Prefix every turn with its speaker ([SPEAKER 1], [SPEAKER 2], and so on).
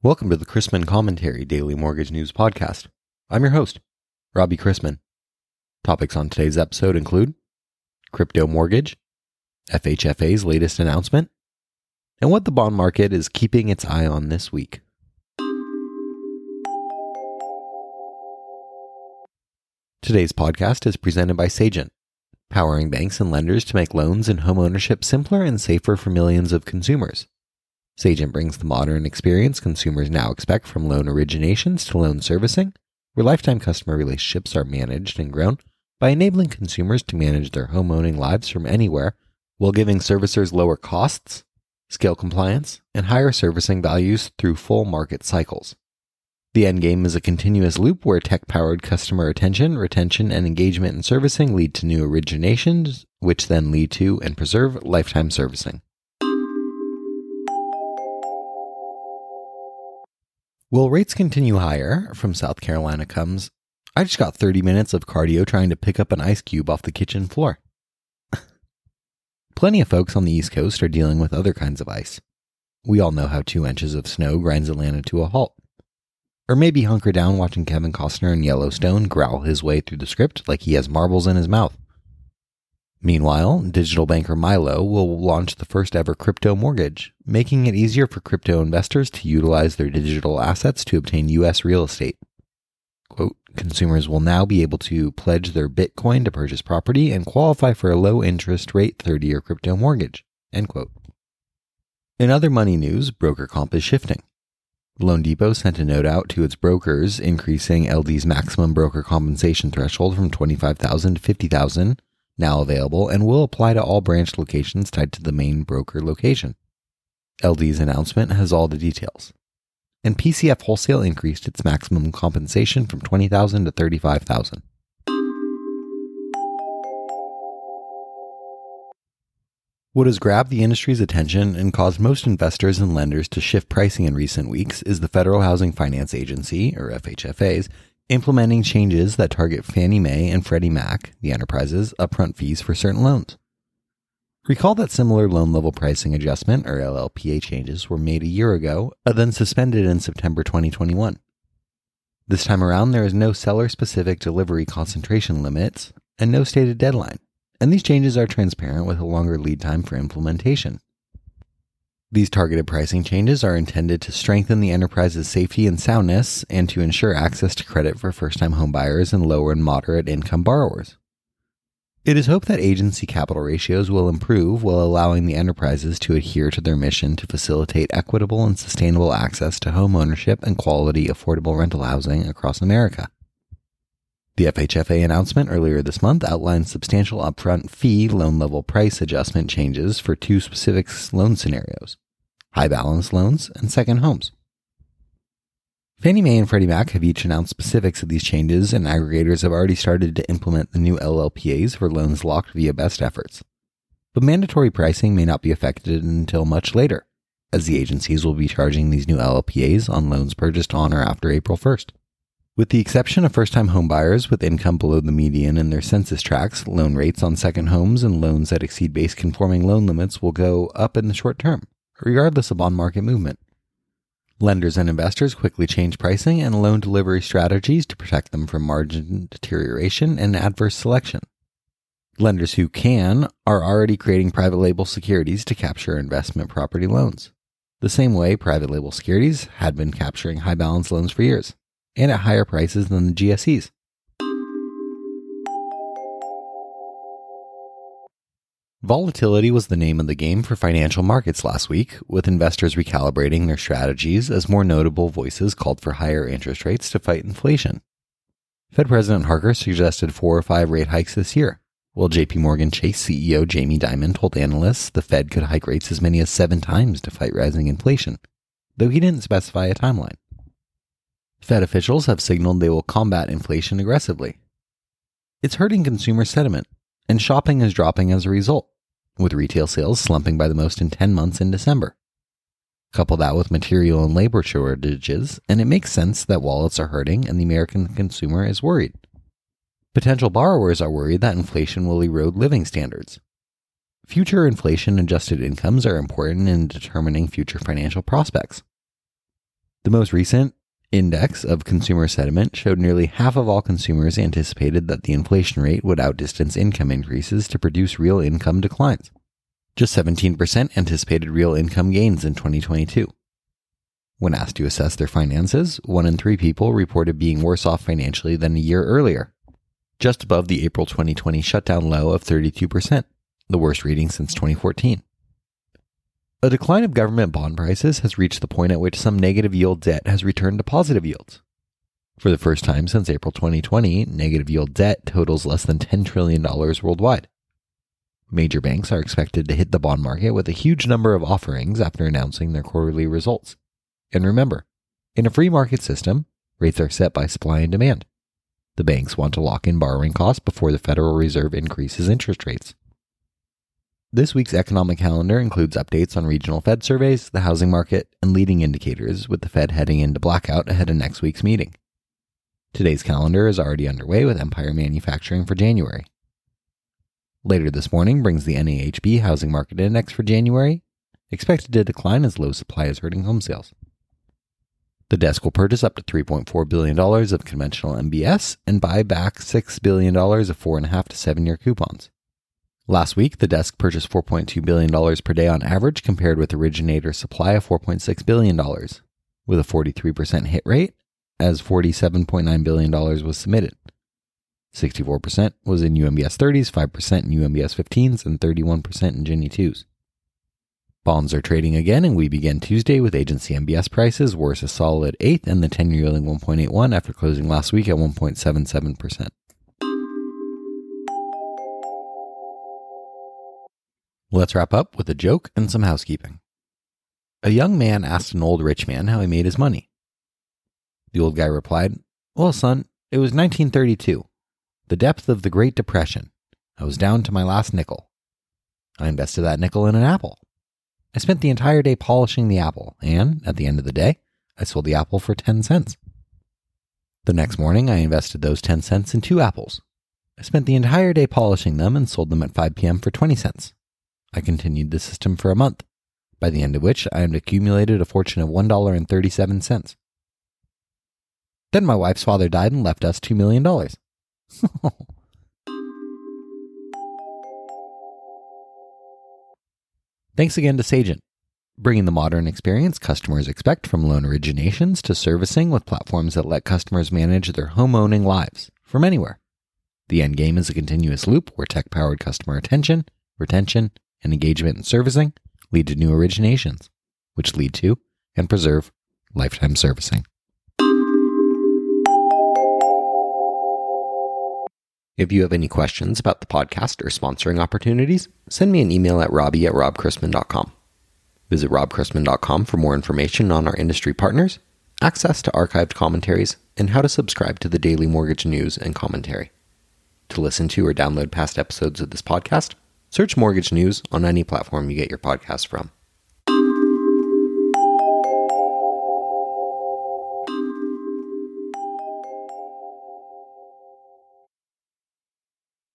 [SPEAKER 1] Welcome to the Chrisman Commentary Daily Mortgage News Podcast. I'm your host, Robbie Chrisman. Topics on today's episode include crypto mortgage, FHFA's latest announcement, and what the bond market is keeping its eye on this week. Today's podcast is presented by Sagent, powering banks and lenders to make loans and homeownership simpler and safer for millions of consumers. Sagent brings the modern experience consumers now expect from loan originations to loan servicing, where lifetime customer relationships are managed and grown by enabling consumers to manage their home owning lives from anywhere while giving servicers lower costs, scale compliance, and higher servicing values through full market cycles. The end game is a continuous loop where tech powered customer attention, retention, and engagement in servicing lead to new originations, which then lead to and preserve lifetime servicing. Will rates continue higher? From South Carolina comes, I just got 30 minutes of cardio trying to pick up an ice cube off the kitchen floor. Plenty of folks on the East Coast are dealing with other kinds of ice. We all know how two inches of snow grinds Atlanta to a halt. Or maybe hunker down watching Kevin Costner in Yellowstone growl his way through the script like he has marbles in his mouth. Meanwhile, digital banker Milo will launch the first ever crypto mortgage, making it easier for crypto investors to utilize their digital assets to obtain U.S. real estate. Quote, consumers will now be able to pledge their Bitcoin to purchase property and qualify for a low interest rate 30 year crypto mortgage. End quote. In other money news, broker comp is shifting. loanDepot sent a note out to its brokers increasing LD's maximum broker compensation threshold from 25,000 to 50,000 now available and will apply to all branch locations tied to the main broker location. LD's announcement has all the details. And PCF Wholesale increased its maximum compensation from 20,000 to 35,000. What has grabbed the industry's attention and caused most investors and lenders to shift pricing in recent weeks is the Federal Housing Finance Agency, or FHFA's, implementing changes that target Fannie Mae and Freddie Mac, the enterprises, upfront fees for certain loans. Recall that similar loan level pricing adjustment, or LLPA changes, were made a year ago, and then suspended in September 2021. This time around, there is no seller specific delivery concentration limits and no stated deadline, and these changes are transparent with a longer lead time for implementation. These targeted pricing changes are intended to strengthen the enterprise's safety and soundness and to ensure access to credit for first time homebuyers and lower and moderate income borrowers. It is hoped that agency capital ratios will improve while allowing the enterprises to adhere to their mission to facilitate equitable and sustainable access to home ownership and quality affordable rental housing across America. The FHFA announcement earlier this month outlined substantial upfront fee loan level price adjustment changes for two specific loan scenarios high balance loans and second homes. Fannie Mae and Freddie Mac have each announced specifics of these changes, and aggregators have already started to implement the new LLPAs for loans locked via best efforts. But mandatory pricing may not be affected until much later, as the agencies will be charging these new LLPAs on loans purchased on or after April 1st. With the exception of first time homebuyers with income below the median in their census tracts, loan rates on second homes and loans that exceed base conforming loan limits will go up in the short term, regardless of bond market movement. Lenders and investors quickly change pricing and loan delivery strategies to protect them from margin deterioration and adverse selection. Lenders who can are already creating private label securities to capture investment property loans, the same way private label securities had been capturing high balance loans for years and at higher prices than the GSEs. Volatility was the name of the game for financial markets last week, with investors recalibrating their strategies as more notable voices called for higher interest rates to fight inflation. Fed President Harker suggested four or five rate hikes this year, while JP Morgan Chase CEO Jamie Dimon told analysts the Fed could hike rates as many as seven times to fight rising inflation, though he didn't specify a timeline. Fed officials have signaled they will combat inflation aggressively. It's hurting consumer sentiment, and shopping is dropping as a result, with retail sales slumping by the most in 10 months in December. Couple that with material and labor shortages, and it makes sense that wallets are hurting and the American consumer is worried. Potential borrowers are worried that inflation will erode living standards. Future inflation adjusted incomes are important in determining future financial prospects. The most recent index of consumer sentiment showed nearly half of all consumers anticipated that the inflation rate would outdistance income increases to produce real income declines. Just 17% anticipated real income gains in 2022. When asked to assess their finances, one in three people reported being worse off financially than a year earlier, just above the April 2020 shutdown low of 32%, the worst reading since 2014. A decline of government bond prices has reached the point at which some negative yield debt has returned to positive yields. For the first time since April 2020, negative yield debt totals less than $10 trillion worldwide. Major banks are expected to hit the bond market with a huge number of offerings after announcing their quarterly results. And remember, in a free market system, rates are set by supply and demand. The banks want to lock in borrowing costs before the Federal Reserve increases interest rates. This week's economic calendar includes updates on regional Fed surveys, the housing market, and leading indicators, with the Fed heading into blackout ahead of next week's meeting. Today's calendar is already underway with Empire Manufacturing for January. Later this morning brings the NAHB Housing Market Index for January, expected to decline as low supply is hurting home sales. The desk will purchase up to $3.4 billion of conventional MBS and buy back $6 billion of 4.5 to 7 year coupons. Last week, the desk purchased $4.2 billion per day on average, compared with originator supply of $4.6 billion, with a 43% hit rate, as $47.9 billion was submitted. 64% was in UMBS 30s, 5% in UMBS 15s, and 31% in Ginnie 2s. Bonds are trading again, and we begin Tuesday with agency MBS prices worse a solid eighth and the 10 year yielding 1.81 after closing last week at 1.77%. Let's wrap up with a joke and some housekeeping. A young man asked an old rich man how he made his money. The old guy replied, Well, son, it was 1932, the depth of the Great Depression. I was down to my last nickel. I invested that nickel in an apple. I spent the entire day polishing the apple, and at the end of the day, I sold the apple for 10 cents. The next morning, I invested those 10 cents in two apples. I spent the entire day polishing them and sold them at 5 p.m. for 20 cents. I continued the system for a month, by the end of which I had accumulated a fortune of $1.37. Then my wife's father died and left us $2 million. Thanks again to Sagent, bringing the modern experience customers expect from loan originations to servicing with platforms that let customers manage their home owning lives from anywhere. The end game is a continuous loop where tech powered customer attention, retention, and engagement in servicing lead to new originations, which lead to and preserve lifetime servicing. If you have any questions about the podcast or sponsoring opportunities, send me an email at robbie at robchrisman.com. Visit robchrisman.com for more information on our industry partners, access to archived commentaries, and how to subscribe to the daily mortgage news and commentary. To listen to or download past episodes of this podcast, Search Mortgage News on any platform you get your podcast from.